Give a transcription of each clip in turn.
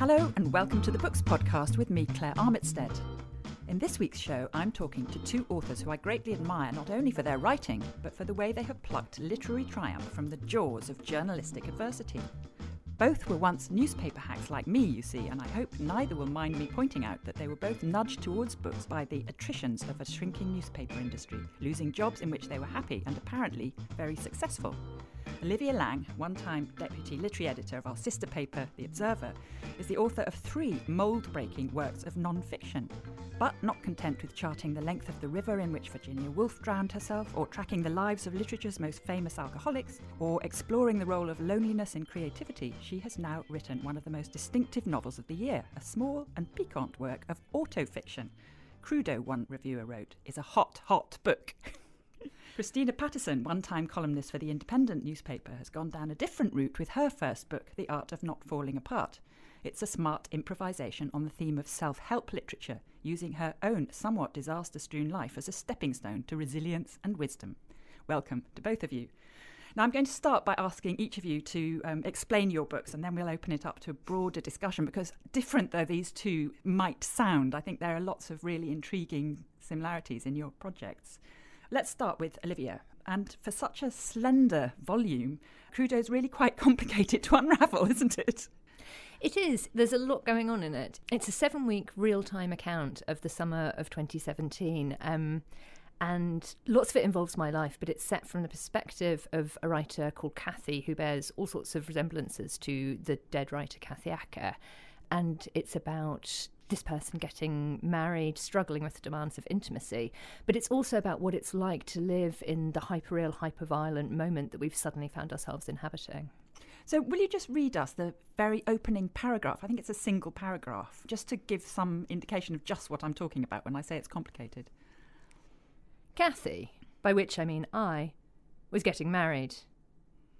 Hello, and welcome to the Books Podcast with me, Claire Armitstead. In this week's show, I'm talking to two authors who I greatly admire not only for their writing, but for the way they have plucked literary triumph from the jaws of journalistic adversity. Both were once newspaper hacks like me, you see, and I hope neither will mind me pointing out that they were both nudged towards books by the attritions of a shrinking newspaper industry, losing jobs in which they were happy and apparently very successful. Olivia Laing, one time deputy literary editor of our sister paper, The Observer, is the author of three mould breaking works of non fiction. But not content with charting the length of the river in which Virginia Woolf drowned herself, or tracking the lives of literature's most famous alcoholics, or exploring the role of loneliness in creativity, she has now written one of the most distinctive novels of the year, a small and piquant work of autofiction. Crudo, one reviewer wrote, is a hot, hot book. Christina Patterson, one time columnist for the Independent newspaper, has gone down a different route with her first book, The Art of Not Falling Apart. It's a smart improvisation on the theme of self help literature, using her own somewhat disaster strewn life as a stepping stone to resilience and wisdom. Welcome to both of you. Now, I'm going to start by asking each of you to um, explain your books, and then we'll open it up to a broader discussion because, different though these two might sound, I think there are lots of really intriguing similarities in your projects. Let's start with Olivia. And for such a slender volume, Crudo is really quite complicated to unravel, isn't it? It is. There's a lot going on in it. It's a seven week real time account of the summer of 2017. Um, and lots of it involves my life, but it's set from the perspective of a writer called Kathy, who bears all sorts of resemblances to the dead writer Kathy Acker. And it's about this person getting married, struggling with the demands of intimacy. But it's also about what it's like to live in the hyperreal, hyperviolent moment that we've suddenly found ourselves inhabiting. So, will you just read us the very opening paragraph? I think it's a single paragraph, just to give some indication of just what I'm talking about when I say it's complicated. Kathy, by which I mean I, was getting married.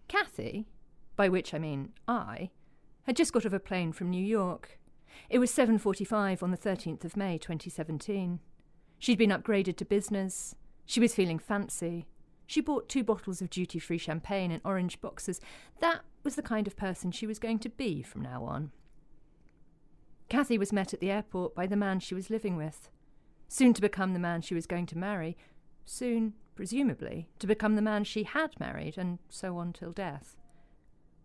Kathy, by which I mean I, had just got off a plane from New York. It was 7:45 on the 13th of May 2017. She'd been upgraded to business. She was feeling fancy. She bought two bottles of duty-free champagne in orange boxes. That was the kind of person she was going to be from now on. Kathy was met at the airport by the man she was living with, soon to become the man she was going to marry, soon, presumably, to become the man she had married, and so on till death.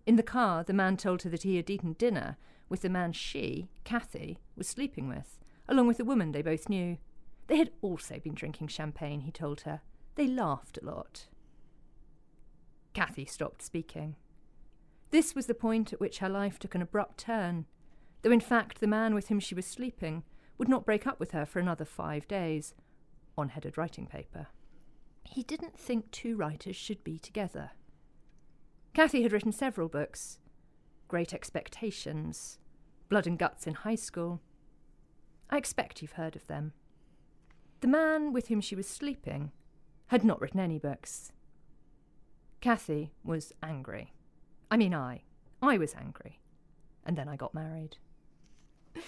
In the car, the man told her that he had eaten dinner with the man she, Kathy, was sleeping with, along with a woman they both knew. They had also been drinking champagne, he told her. They laughed a lot. Kathy stopped speaking. This was the point at which her life took an abrupt turn, though in fact the man with whom she was sleeping would not break up with her for another five days, on headed writing paper. He didn't think two writers should be together. Kathy had written several books Great Expectations, Blood and Guts in High School. I expect you've heard of them. The man with whom she was sleeping had not written any books. Kathy was angry. I mean, I. I was angry. And then I got married.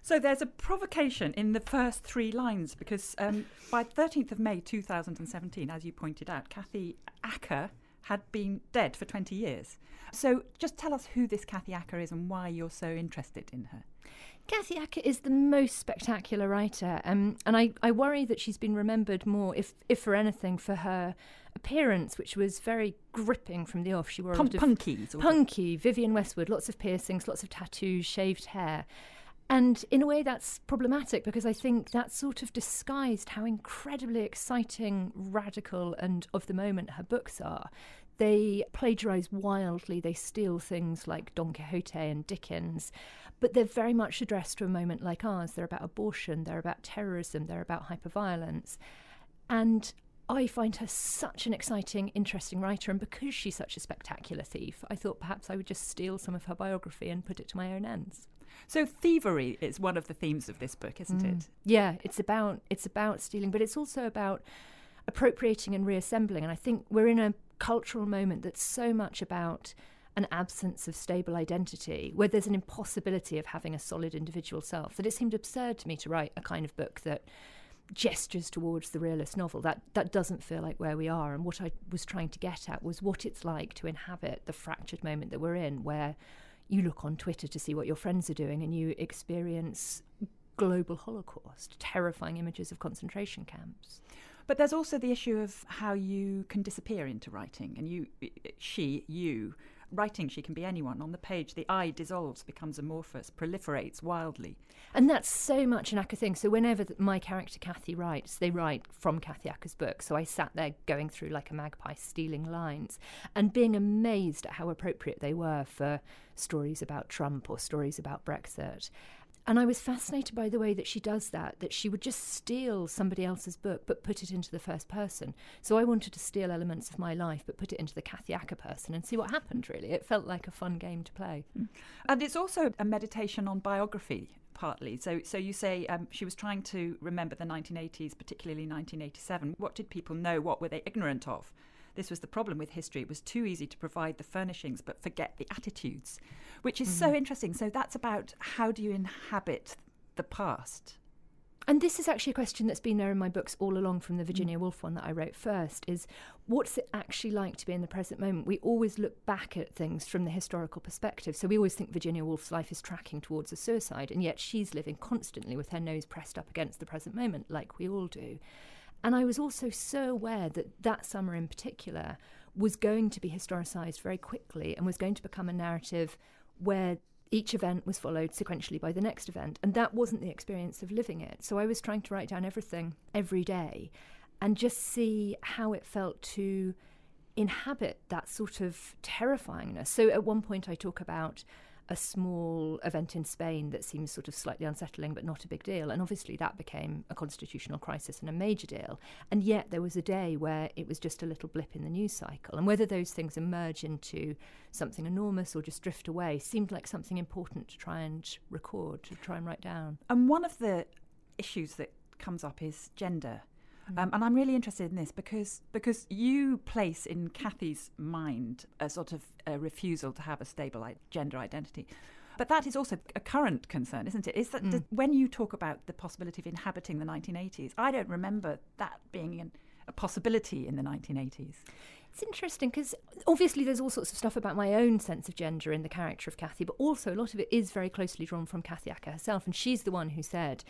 So there's a provocation in the first three lines because um, by 13th of May 2017, as you pointed out, Kathy Acker had been dead for 20 years. So just tell us who this Kathy Acker is and why you're so interested in her. Kathy Acker is the most spectacular writer, um, and I, I worry that she's been remembered more, if if for anything, for her appearance, which was very gripping from the off. She wore Punk- a punky, punky. Vivienne Westwood, lots of piercings, lots of tattoos, shaved hair. And in a way, that's problematic because I think that sort of disguised how incredibly exciting, radical, and of the moment her books are. They plagiarize wildly, they steal things like Don Quixote and Dickens, but they're very much addressed to a moment like ours. They're about abortion, they're about terrorism, they're about hyperviolence. And I find her such an exciting, interesting writer, and because she's such a spectacular thief, I thought perhaps I would just steal some of her biography and put it to my own ends. So thievery is one of the themes of this book, isn't mm. it? Yeah, it's about it's about stealing, but it's also about appropriating and reassembling. And I think we're in a cultural moment that's so much about an absence of stable identity, where there's an impossibility of having a solid individual self, that it seemed absurd to me to write a kind of book that gestures towards the realist novel. That that doesn't feel like where we are. And what I was trying to get at was what it's like to inhabit the fractured moment that we're in, where you look on Twitter to see what your friends are doing and you experience global holocaust, terrifying images of concentration camps. But there's also the issue of how you can disappear into writing, and you, she, you. Writing, she can be anyone. On the page, the I dissolves, becomes amorphous, proliferates wildly. And that's so much an Acker thing. So whenever my character Kathy writes, they write from Kathy Acker's book. So I sat there going through like a magpie, stealing lines and being amazed at how appropriate they were for stories about Trump or stories about Brexit. And I was fascinated by the way that she does that, that she would just steal somebody else's book but put it into the first person. So I wanted to steal elements of my life but put it into the Kathy Acker person and see what happened, really. It felt like a fun game to play. And it's also a meditation on biography, partly. So, so you say um, she was trying to remember the 1980s, particularly 1987. What did people know? What were they ignorant of? This was the problem with history. It was too easy to provide the furnishings but forget the attitudes, which is so mm-hmm. interesting. So that's about how do you inhabit the past? And this is actually a question that's been there in my books all along from the mm. Virginia Woolf one that I wrote first is what's it actually like to be in the present moment? We always look back at things from the historical perspective. So we always think Virginia Woolf's life is tracking towards a suicide, and yet she's living constantly with her nose pressed up against the present moment, like we all do. And I was also so aware that that summer in particular was going to be historicised very quickly and was going to become a narrative where each event was followed sequentially by the next event. And that wasn't the experience of living it. So I was trying to write down everything every day and just see how it felt to inhabit that sort of terrifyingness. So at one point, I talk about a small event in Spain that seems sort of slightly unsettling but not a big deal. And obviously, that became a constitutional crisis and a major deal. And yet, there was a day where it was just a little blip in the news cycle. And whether those things emerge into something enormous or just drift away seemed like something important to try and record, to try and write down. And one of the issues that comes up is gender. Um, and I'm really interested in this because because you place in Kathy's mind a sort of a refusal to have a stable i- gender identity. But that is also a current concern, isn't it? Is that that when you talk about the possibility of inhabiting the 1980s, I don't remember that being an, a possibility in the 1980s. It's interesting because obviously there's all sorts of stuff about my own sense of gender in the character of Kathy, but also a lot of it is very closely drawn from Kathy Acker herself. And she's the one who said,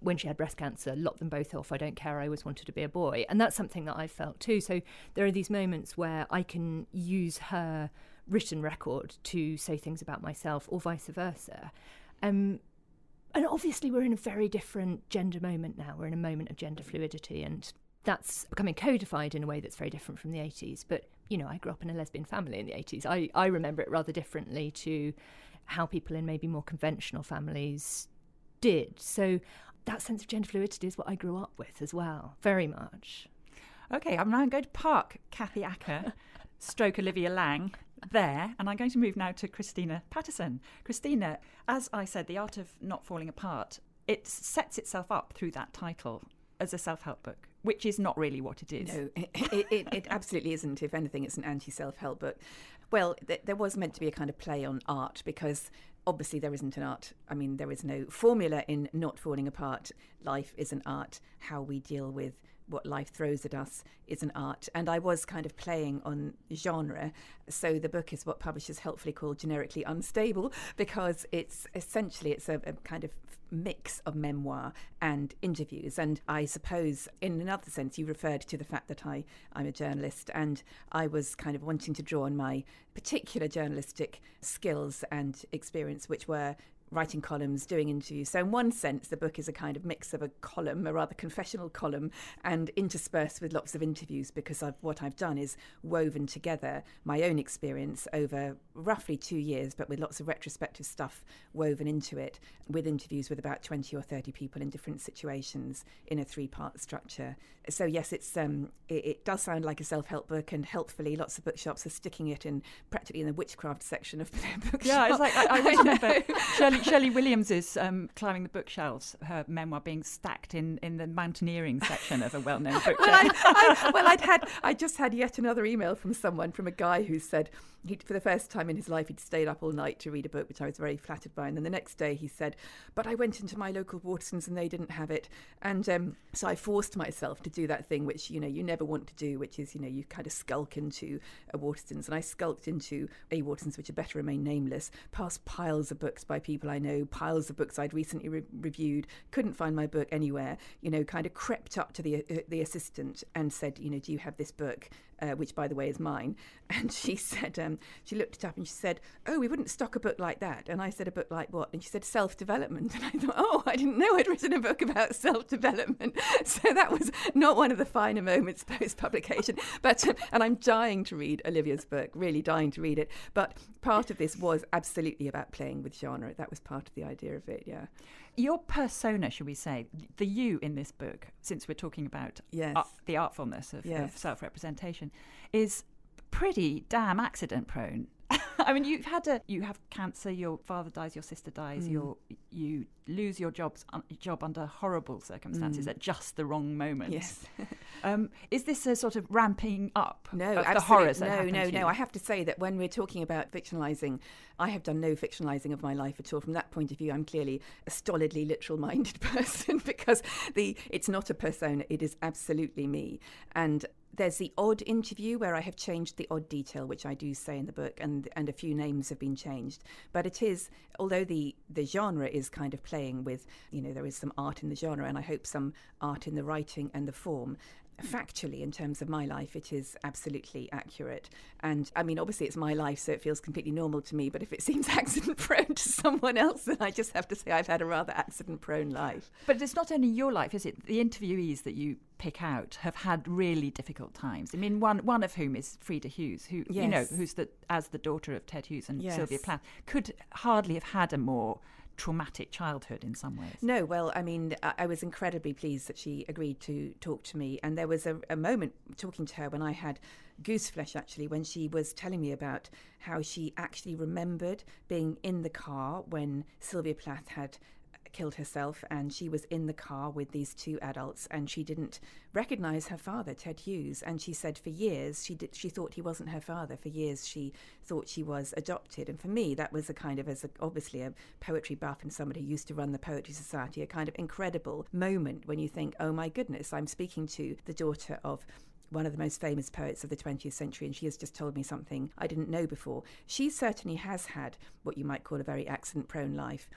when she had breast cancer, lock them both off. I don't care. I always wanted to be a boy. And that's something that I felt too. So there are these moments where I can use her written record to say things about myself or vice versa. Um, and obviously, we're in a very different gender moment now. We're in a moment of gender fluidity, and that's becoming codified in a way that's very different from the 80s. But, you know, I grew up in a lesbian family in the 80s. I, I remember it rather differently to how people in maybe more conventional families did. So that sense of gender fluidity is what I grew up with as well, very much. Okay, I'm now going to park Kathy Acker, stroke Olivia Laing there, and I'm going to move now to Christina Patterson. Christina, as I said, The Art of Not Falling Apart, it sets itself up through that title as a self help book, which is not really what it is. No, it, it, it, it absolutely isn't. If anything, it's an anti self help book. Well, th- there was meant to be a kind of play on art because obviously there isn't an art. I mean, there is no formula in not falling apart. Life is an art. How we deal with what life throws at us is an art. And I was kind of playing on genre. So the book is what publishers helpfully call generically unstable because it's essentially it's a, a kind of mix of memoir and interviews. And I suppose, in another sense, you referred to the fact that I, I'm a journalist and I was kind of wanting to draw on my particular journalistic skills and experience, which were writing columns, doing interviews. So, in one sense, the book is a kind of mix of a column, a rather confessional column, and interspersed with lots of interviews because I've, what I've done is woven together my own experience over roughly two years, but with lots of retrospective stuff woven into it, with interviews with about 20 or 30 people in different situations in a three part structure. So, yes, it's um, it, it does sound like a self help book, and helpfully, lots of bookshops are sticking it in practically in the witchcraft section of their bookshop. Yeah, it's like I, I remember Shirley, Shirley Williams is um, climbing the bookshelves, her memoir being stacked in, in the mountaineering section of a well known bookshelf. well, I, I, well, I'd had, I just had yet another email from someone, from a guy who said he, for the first time in his life, he'd stayed up all night to read a book, which I was very flattered by. And then the next day he said, But I went into my local Waterstones and they didn't have it. And um, so I forced myself to do that thing which, you know, you never want to do, which is, you know, you kind of skulk into a Waterstones. And I skulked into a Waterstones, which had better remain nameless, past piles of books by people I know, piles of books I'd recently re- reviewed, couldn't find my book anywhere, you know, kind of crept up to the, uh, the assistant and said, you know, do you have this book? Uh, which by the way is mine. And she said, um, she looked it up and she said, Oh, we wouldn't stock a book like that. And I said, A book like what? And she said, Self development. And I thought, Oh, I didn't know I'd written a book about self development. So that was not one of the finer moments post publication. But, um, and I'm dying to read Olivia's book, really dying to read it. But part of this was absolutely about playing with genre. That was part of the idea of it, yeah. Your persona, should we say, the you in this book, since we're talking about yes. art, the artfulness of, yes. of self representation, is pretty damn accident prone. I mean, you've had a you have cancer. Your father dies. Your sister dies. Mm. You you lose your jobs job under horrible circumstances Mm. at just the wrong moment. Yes. um, is this a sort of ramping up No, of the horrors? No, no, no. I have to say that when we're talking about fictionalizing, I have done no fictionalizing of my life at all. From that point of view, I'm clearly a stolidly literal-minded person because the it's not a persona; it is absolutely me. And there's the odd interview where I have changed the odd detail, which I do say in the book, and and a few names have been changed. But it is, although the the genre is kind of playing with, you know, there is some art in the genre, and I hope some art in the writing and the form factually in terms of my life it is absolutely accurate and i mean obviously it's my life so it feels completely normal to me but if it seems accident prone to someone else then i just have to say i've had a rather accident prone life But it's not only your life, is it? The interviewees that you pick out have had really difficult times. I mean, one one of whom is Frieda Hughes, who you know, who's the as the daughter of Ted Hughes and Yes. Sylvia Plath, could hardly have had a more traumatic childhood in some ways. No, well, I mean, I, was incredibly pleased that she agreed to talk to me. And there was a, a moment talking to her when I had gooseflesh, actually, when she was telling me about how she actually remembered being in the car when Sylvia Plath had killed herself and she was in the car with these two adults and she didn't recognize her father Ted Hughes and she said for years she did she thought he wasn't her father for years she thought she was adopted and for me that was a kind of as a, obviously a poetry buff and somebody who used to run the poetry society a kind of incredible moment when you think oh my goodness I'm speaking to the daughter of one of the most famous poets of the 20th century, and she has just told me something I didn't know before. She certainly has had what you might call a very accident prone life.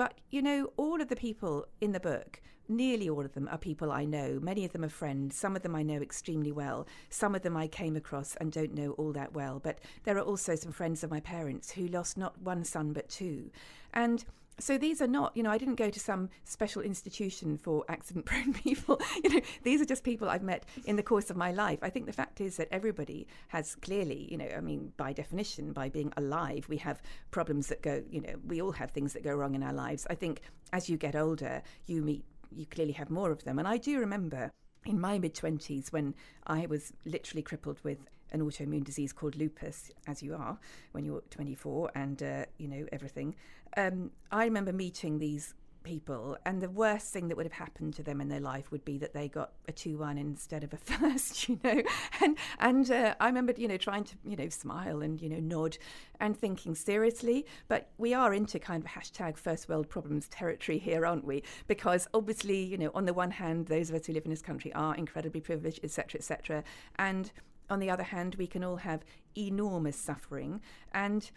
But, you know, all of the people in the book, nearly all of them are people I know. Many of them are friends. Some of them I know extremely well. Some of them I came across and don't know all that well. But there are also some friends of my parents who lost not one son but two. And so these are not, you know, I didn't go to some special institution for accident prone people. You know, these are just people I've met in the course of my life. I think the fact is that everybody has clearly, you know, I mean, by definition, by being alive, we have problems that go, you know, we all have things that go wrong in our lives. I think as you get older, you meet, you clearly have more of them. And I do remember in my mid 20s when I was literally crippled with an autoimmune disease called lupus, as you are when you're 24, and uh, you know everything. Um, I remember meeting these people, and the worst thing that would have happened to them in their life would be that they got a two-one instead of a first, you know. And and uh, I remember, you know, trying to, you know, smile and you know nod, and thinking seriously. But we are into kind of hashtag first world problems territory here, aren't we? Because obviously, you know, on the one hand, those of us who live in this country are incredibly privileged, etc., etc., and on the other hand, we can all have enormous suffering and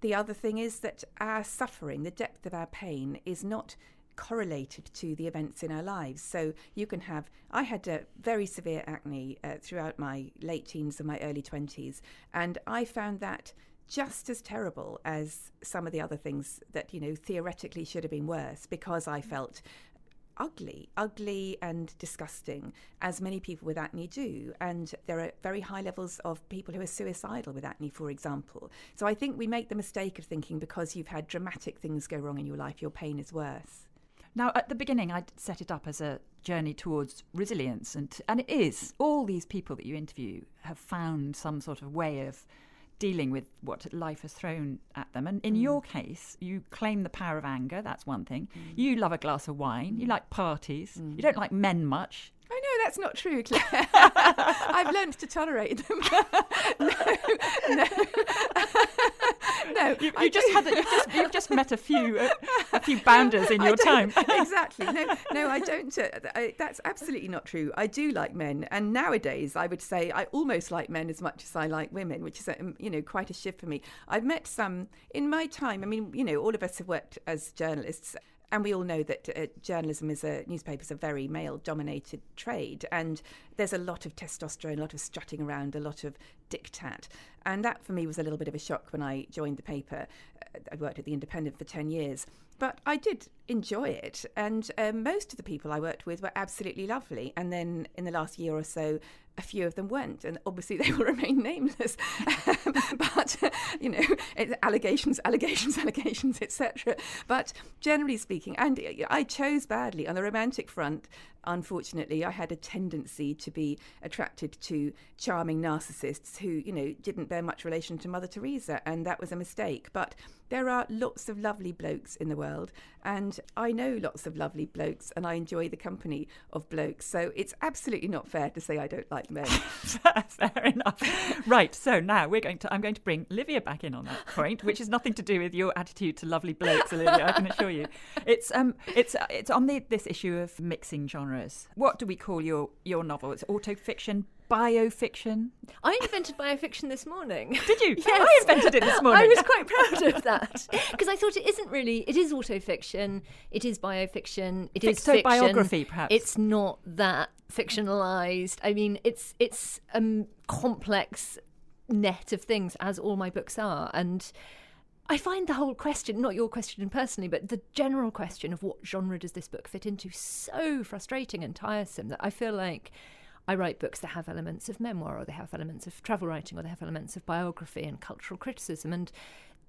the other thing is that our suffering, the depth of our pain, is not correlated to the events in our lives. So you can have, I had a very severe acne uh, throughout my late teens and my early 20s, and I found that just as terrible as some of the other things that, you know, theoretically should have been worse because I felt ugly, ugly and disgusting, as many people with acne do. And there are very high levels of people who are suicidal with acne, for example. So I think we make the mistake of thinking because you've had dramatic things go wrong in your life, your pain is worse. Now, at the beginning, I set it up as a journey towards resilience, and and it is. All these people that you interview have found some sort of way of dealing with what life has thrown at them. And in mm. your case, you claim the power of anger. That's one thing. Mm. You love a glass of wine. You mm. like parties. Mm. You don't like men much. That's not true, Claire. I've learned to tolerate them. no, no. no, you, you just had a, you've, just, you've just met a few uh, a few bounders in your time. exactly. No, no, I don't. Uh, I, that's absolutely not true. I do like men, and nowadays I would say I almost like men as much as I like women, which is um, you know quite a shift for me. I've met some in my time. I mean, you know, all of us have worked as journalists and we all know that uh, journalism is a newspapers a very male dominated trade and there's a lot of testosterone a lot of strutting around a lot of diktat. And that for me was a little bit of a shock when i joined the paper. Uh, i worked at the independent for 10 years. But I did enjoy it. And um, most of the people I worked with were absolutely lovely. And then in the last year or so, a few of them weren't, and obviously they will remain nameless. but you know, allegations, allegations, allegations, etc. But generally speaking, and I chose badly on the romantic front. Unfortunately, I had a tendency to be attracted to charming narcissists who, you know, didn't bear much relation to Mother Teresa, and that was a mistake. But there are lots of lovely blokes in the world, and I know lots of lovely blokes, and I enjoy the company of blokes. So it's absolutely not fair to say I don't like men. fair enough. Right. So now we're going to. I'm going to bring Livia back in on that point, which has nothing to do with your attitude to lovely blokes, Olivia. I can assure you. It's um, it's it's on the this issue of mixing genres. What do we call your your novel? It's auto fiction, biofiction. I invented biofiction this morning. Did you? yes. I invented it this morning. I was quite proud of that because I thought it isn't really. It is autofiction. It is biofiction. It is fiction. biography, perhaps. It's not that fictionalized. I mean, it's it's a complex net of things, as all my books are, and. I find the whole question, not your question personally, but the general question of what genre does this book fit into so frustrating and tiresome that I feel like I write books that have elements of memoir, or they have elements of travel writing, or they have elements of biography and cultural criticism. And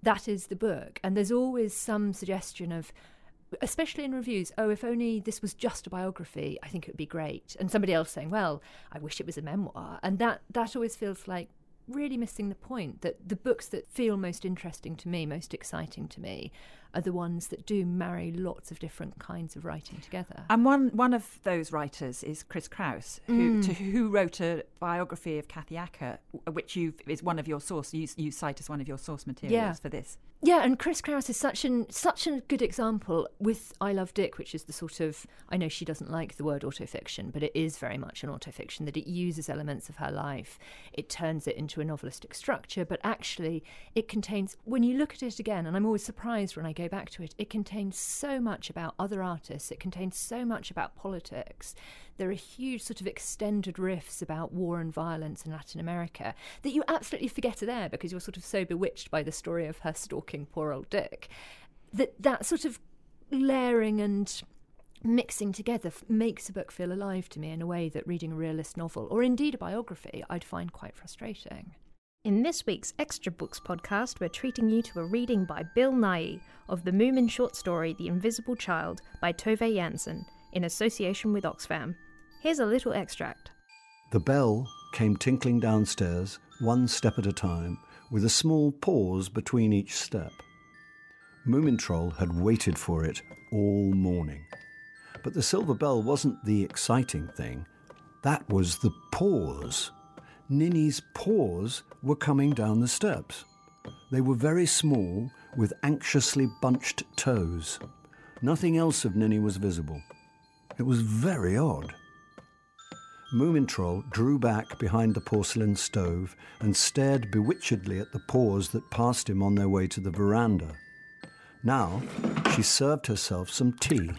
that is the book. And there's always some suggestion of, especially in reviews, oh, if only this was just a biography, I think it would be great. And somebody else saying, well, I wish it was a memoir. And that, that always feels like really missing the point that the books that feel most interesting to me, most exciting to me, are the ones that do marry lots of different kinds of writing together. And one one of those writers is Chris Kraus, who mm. to, who wrote a biography of Kathy Acker, which you is one of your source you, you cite as one of your source materials yeah. for this. Yeah, and Chris Kraus is such an such a good example with I Love Dick, which is the sort of I know she doesn't like the word autofiction, but it is very much an autofiction that it uses elements of her life, it turns it into a novelistic structure, but actually it contains when you look at it again, and I'm always surprised when I go back to it, it contains so much about other artists, it contains so much about politics. There are huge sort of extended riffs about war and violence in Latin America that you absolutely forget are there because you're sort of so bewitched by the story of her stalking poor old Dick. That that sort of layering and mixing together makes a book feel alive to me in a way that reading a realist novel or indeed a biography I'd find quite frustrating. In this week's Extra Books podcast, we're treating you to a reading by Bill Nighy of the Moomin short story The Invisible Child by Tove Jansson in association with Oxfam. Here's a little extract. The bell came tinkling downstairs, one step at a time, with a small pause between each step. Moomin Troll had waited for it all morning. But the silver bell wasn't the exciting thing, that was the pause. Ninny's paws were coming down the steps. They were very small, with anxiously bunched toes. Nothing else of Ninny was visible. It was very odd. Moomin Troll drew back behind the porcelain stove and stared bewitchedly at the paws that passed him on their way to the veranda. Now she served herself some tea.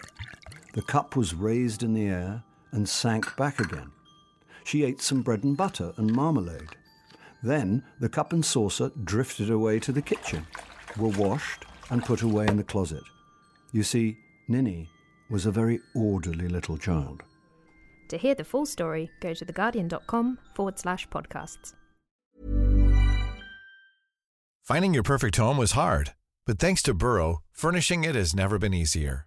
The cup was raised in the air and sank back again. She ate some bread and butter and marmalade. Then the cup and saucer drifted away to the kitchen, were washed and put away in the closet. You see, Ninny was a very orderly little child. To hear the full story, go to theguardian.com forward slash podcasts. Finding your perfect home was hard, but thanks to Burrow, furnishing it has never been easier.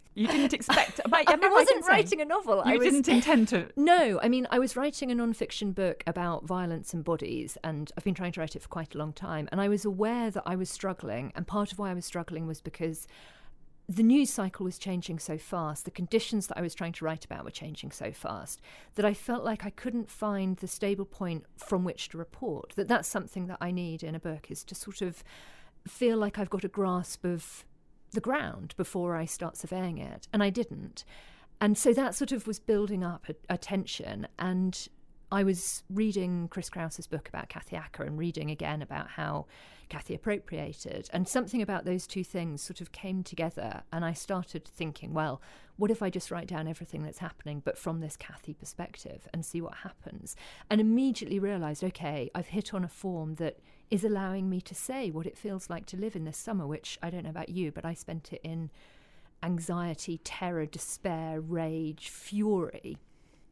You didn't expect. Am I, am I right wasn't in writing a novel. You I was, didn't intend to. No, I mean, I was writing a non-fiction book about violence and bodies, and I've been trying to write it for quite a long time. And I was aware that I was struggling, and part of why I was struggling was because the news cycle was changing so fast, the conditions that I was trying to write about were changing so fast, that I felt like I couldn't find the stable point from which to report. That that's something that I need in a book is to sort of feel like I've got a grasp of the ground before I start surveying it. And I didn't. And so that sort of was building up a, a tension. And I was reading Chris Kraus's book about Kathy Acker and reading again about how Kathy appropriated. And something about those two things sort of came together. And I started thinking, well, what if I just write down everything that's happening, but from this Kathy perspective and see what happens? And immediately realised, okay, I've hit on a form that is allowing me to say what it feels like to live in this summer, which I don't know about you, but I spent it in anxiety, terror, despair, rage, fury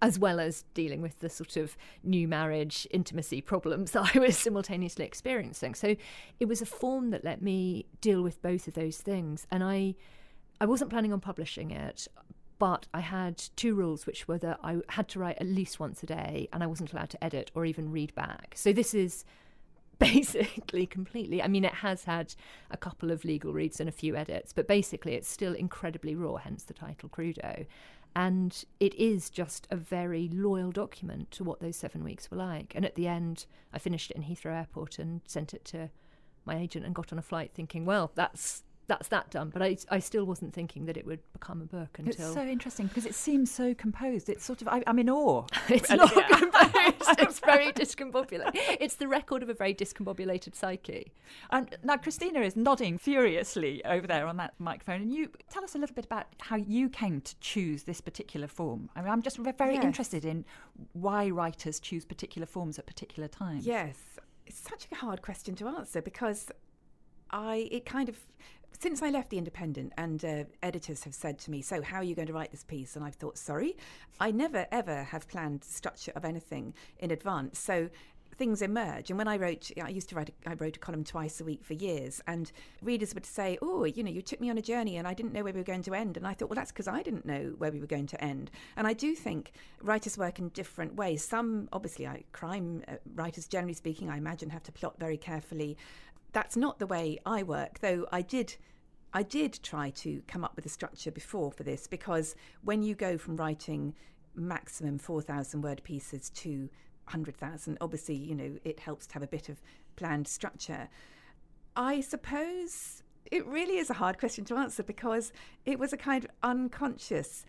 as well as dealing with the sort of new marriage intimacy problems that I was simultaneously experiencing. So it was a form that let me deal with both of those things. And I I wasn't planning on publishing it, but I had two rules which were that I had to write at least once a day and I wasn't allowed to edit or even read back. So this is basically completely. I mean, it has had a couple of legal reads and a few edits, but basically it's still incredibly raw, hence the title Crudo. And it is just a very loyal document to what those seven weeks were like. And at the end, I finished it in Heathrow Airport and sent it to my agent and got on a flight thinking, well, that's that's that done. But I, I still wasn't thinking that it would become a book until. It's so interesting because it seems so composed. It's sort of, I, am in awe. it's not composed. it's very discombobulated. It's the record of a very discombobulated psyche. And now Christina is nodding furiously over there on that microphone. And you tell us a little bit about how you came to choose this particular form. I mean, I'm just very Yes. interested in why writers choose particular forms at particular times. Yes, it's such a hard question to answer because I it kind of since I left the Independent and uh, editors have said to me, "So how are you going to write this piece?" and I've thought, "Sorry, I never ever have planned structure of anything in advance." So things emerge and when i wrote i used to write I wrote a column twice a week for years and readers would say oh you know you took me on a journey and i didn't know where we were going to end and i thought well that's because i didn't know where we were going to end and i do think writers work in different ways some obviously I, crime uh, writers generally speaking i imagine have to plot very carefully that's not the way i work though i did I did try to come up with a structure before for this because when you go from writing maximum 4,000 word pieces to 100,000, obviously, you know, it helps to have a bit of planned structure. I suppose it really is a hard question to answer because it was a kind of unconscious.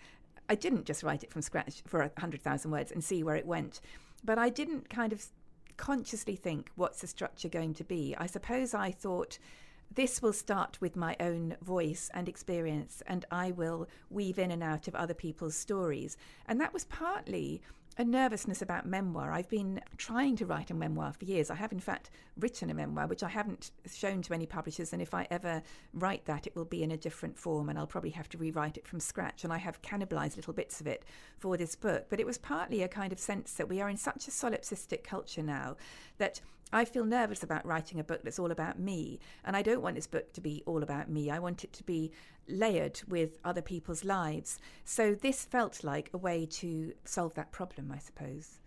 I didn't just write it from scratch for 100,000 words and see where it went, but I didn't kind of consciously think, what's the structure going to be? I suppose I thought this will start with my own voice and experience, and I will weave in and out of other people's stories. And that was partly a nervousness about memoir. I've been trying to write a memoir for years. I have, in fact, written a memoir, which I haven't shown to any publishers. And if I ever write that, it will be in a different form and I'll probably have to rewrite it from scratch. And I have cannibalized little bits of it for this book. But it was partly a kind of sense that we are in such a solipsistic culture now that I feel nervous about writing a book that's all about me. And I don't want this book to be all about me. I want it to be layered with other people's lives. So this felt like a way to solve that problem, I suppose.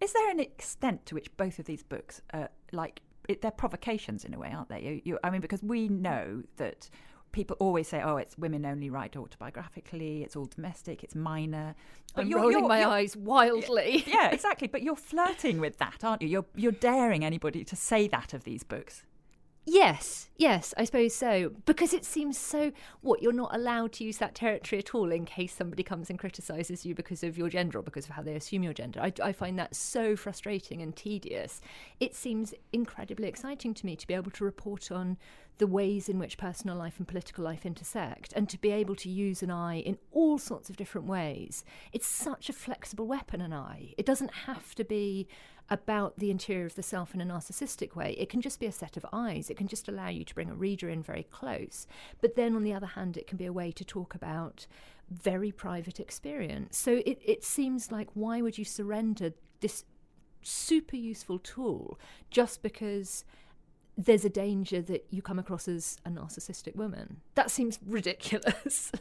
Is there an extent to which both of these books are like it, they're provocations in a way, aren't they? You, you, I mean, because we know that people always say, "Oh, it's women only write autobiographically. It's all domestic. It's minor." But I'm you're, rolling you're, my you're, eyes wildly. yeah, exactly. But you're flirting with that, aren't you? You're you're daring anybody to say that of these books. Yes, yes, I suppose so. Because it seems so. What, you're not allowed to use that territory at all in case somebody comes and criticises you because of your gender or because of how they assume your gender. I, I, find that so frustrating and tedious. It seems incredibly exciting to me to be able to report on the ways in which personal life and political life intersect and to be able to use an eye in all sorts of different ways. It's such a flexible weapon, an eye. It doesn't have to be about the interior of the self in a narcissistic way. It can just be a set of eyes. It can just allow you to bring a reader in very close. But then, on the other hand, it can be a way to talk about very private experience. So it, it seems like why would you surrender this super useful tool just because there's a danger that you come across as a narcissistic woman? That seems ridiculous.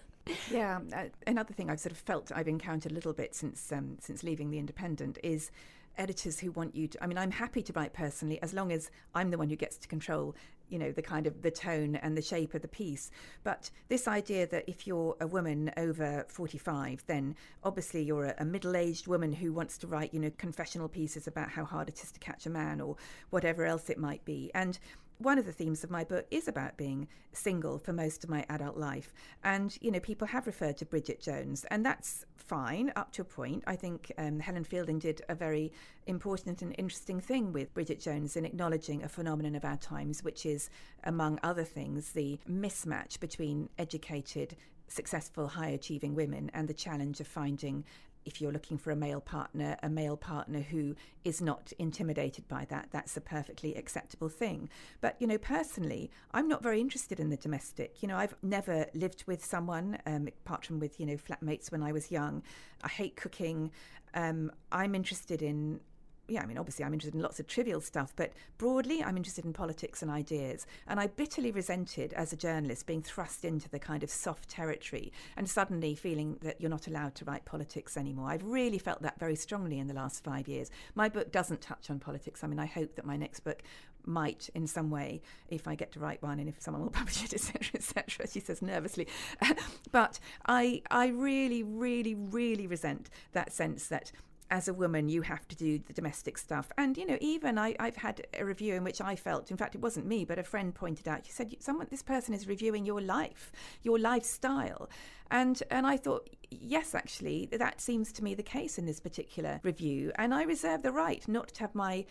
yeah, uh, another thing I've sort of felt I've encountered a little bit since um, since leaving the Independent is editors who want you to. I mean, I'm happy to write personally as long as I'm the one who gets to control, you know, the kind of the tone and the shape of the piece. But this idea that if you're a woman over 45, then obviously you're a, a middle aged woman who wants to write, you know, confessional pieces about how hard it is to catch a man or whatever else it might be. And one of the themes of my book is about being single for most of my adult life. And, you know, people have referred to Bridget Jones, and that's fine up to a point. I think um, Helen Fielding did a very important and interesting thing with Bridget Jones in acknowledging a phenomenon of our times, which is, among other things, the mismatch between educated successful, high achieving women and the challenge of finding if you're looking for a male partner, a male partner who is not intimidated by that, that's a perfectly acceptable thing. But, you know, personally, I'm not very interested in the domestic. You know, I've never lived with someone, um, apart from with, you know, flatmates when I was young. I hate cooking. Um, I'm interested in yeah, I mean, obviously, I'm interested in lots of trivial stuff, but broadly, I'm interested in politics and ideas. And I bitterly resented, as a journalist, being thrust into the kind of soft territory and suddenly feeling that you're not allowed to write politics anymore. I've really felt that very strongly in the last five years. My book doesn't touch on politics. I mean, I hope that my next book might in some way if I get to write one and if someone will publish it, etc., etc. She says nervously, but I I really, really, really resent that sense that as a woman, you have to do the domestic stuff. And, you know, even I, have had a review in which I felt, in fact, it wasn't me, but a friend pointed out, she said, someone, this person is reviewing your life, your lifestyle. And, and I thought, yes, actually, that seems to me the case in this particular review. And I reserve the right not to have my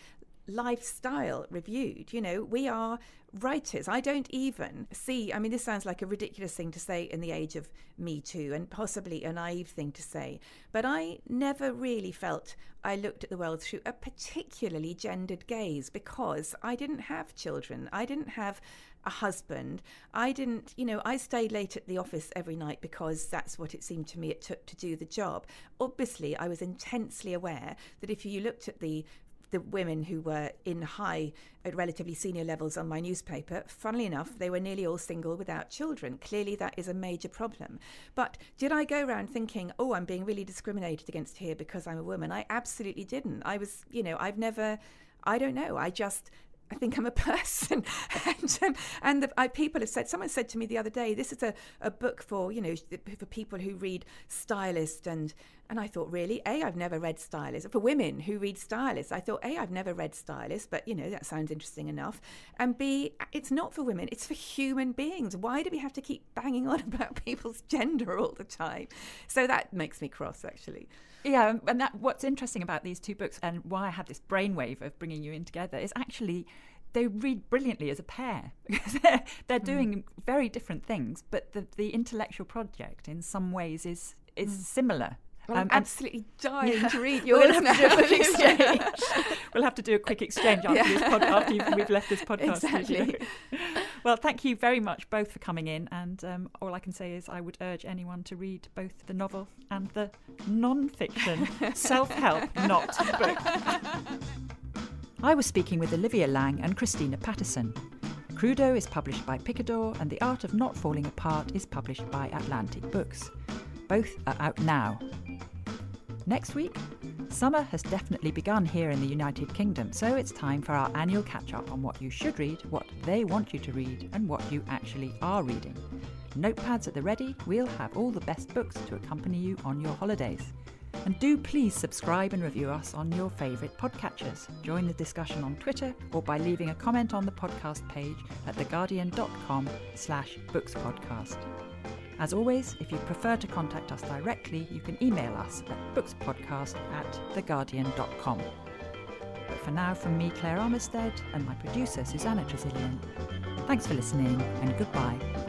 lifestyle reviewed. You know, we are writers. I don't even see, I mean, this sounds like a ridiculous thing to say in the age of Me Too and possibly a naive thing to say, but I never really felt I looked at the world through a particularly gendered gaze because I didn't have children. I didn't have a husband. I didn't, you know, I stayed late at the office every night because that's what it seemed to me it took to do the job. Obviously, I was intensely aware that if you looked at the the women who were in high, at relatively senior levels on my newspaper, funnily enough, they were nearly all single without children. Clearly, that is a major problem. But did I go around thinking, oh, I'm being really discriminated against here because I'm a woman? I absolutely didn't. I was, you know, I've never. I don't know. I just I think I'm a person. and um, and the, I, people have said, someone said to me the other day, this is a, a book for, you know, for people who read Stylist. And, and I thought, really? A, I've never read Stylist. For women who read Stylist, I thought, A, I've never read Stylist, but, you know, that sounds interesting enough. And B, it's not for women, it's for human beings. Why do we have to keep banging on about people's gender all the time? So that makes me cross, actually. Yeah, and that what's interesting about these two books and why I had this brainwave of bringing you in together is actually they read brilliantly as a pair because they're, they're mm. doing very different things, but the, the intellectual project in some ways is is mm. similar. Well, I'm Um, absolutely dying to read We'll have to do a quick exchange. we'll have to do a quick exchange after this Yeah. podcast after you've- we've left this podcast. Exactly. Well, thank you very much both for coming in, and um, all I can say is I would urge anyone to read both the novel and the non-fiction self-help not book. I was speaking with Olivia Laing and Christina Patterson. Crudo is published by Picador, and The Art of Not Falling Apart is published by Atlantic Books. Both are out now. Next week, summer has definitely begun here in the United Kingdom, so it's time for our annual catch up on what you should read, what they want you to read, and what you actually are reading. Notepads at the ready, we'll have all the best books to accompany you on your holidays. And do please subscribe and review us on your favourite podcatchers. Join the discussion on Twitter or by leaving a comment on the podcast page at theguardian.com slash bookspodcast. As always, if you prefer to contact us directly, you can email us at bookspodcast at theguardian.com. But for now, from me, Claire Armitstead, and my producer, Susanna Tresilian, thanks for listening and goodbye.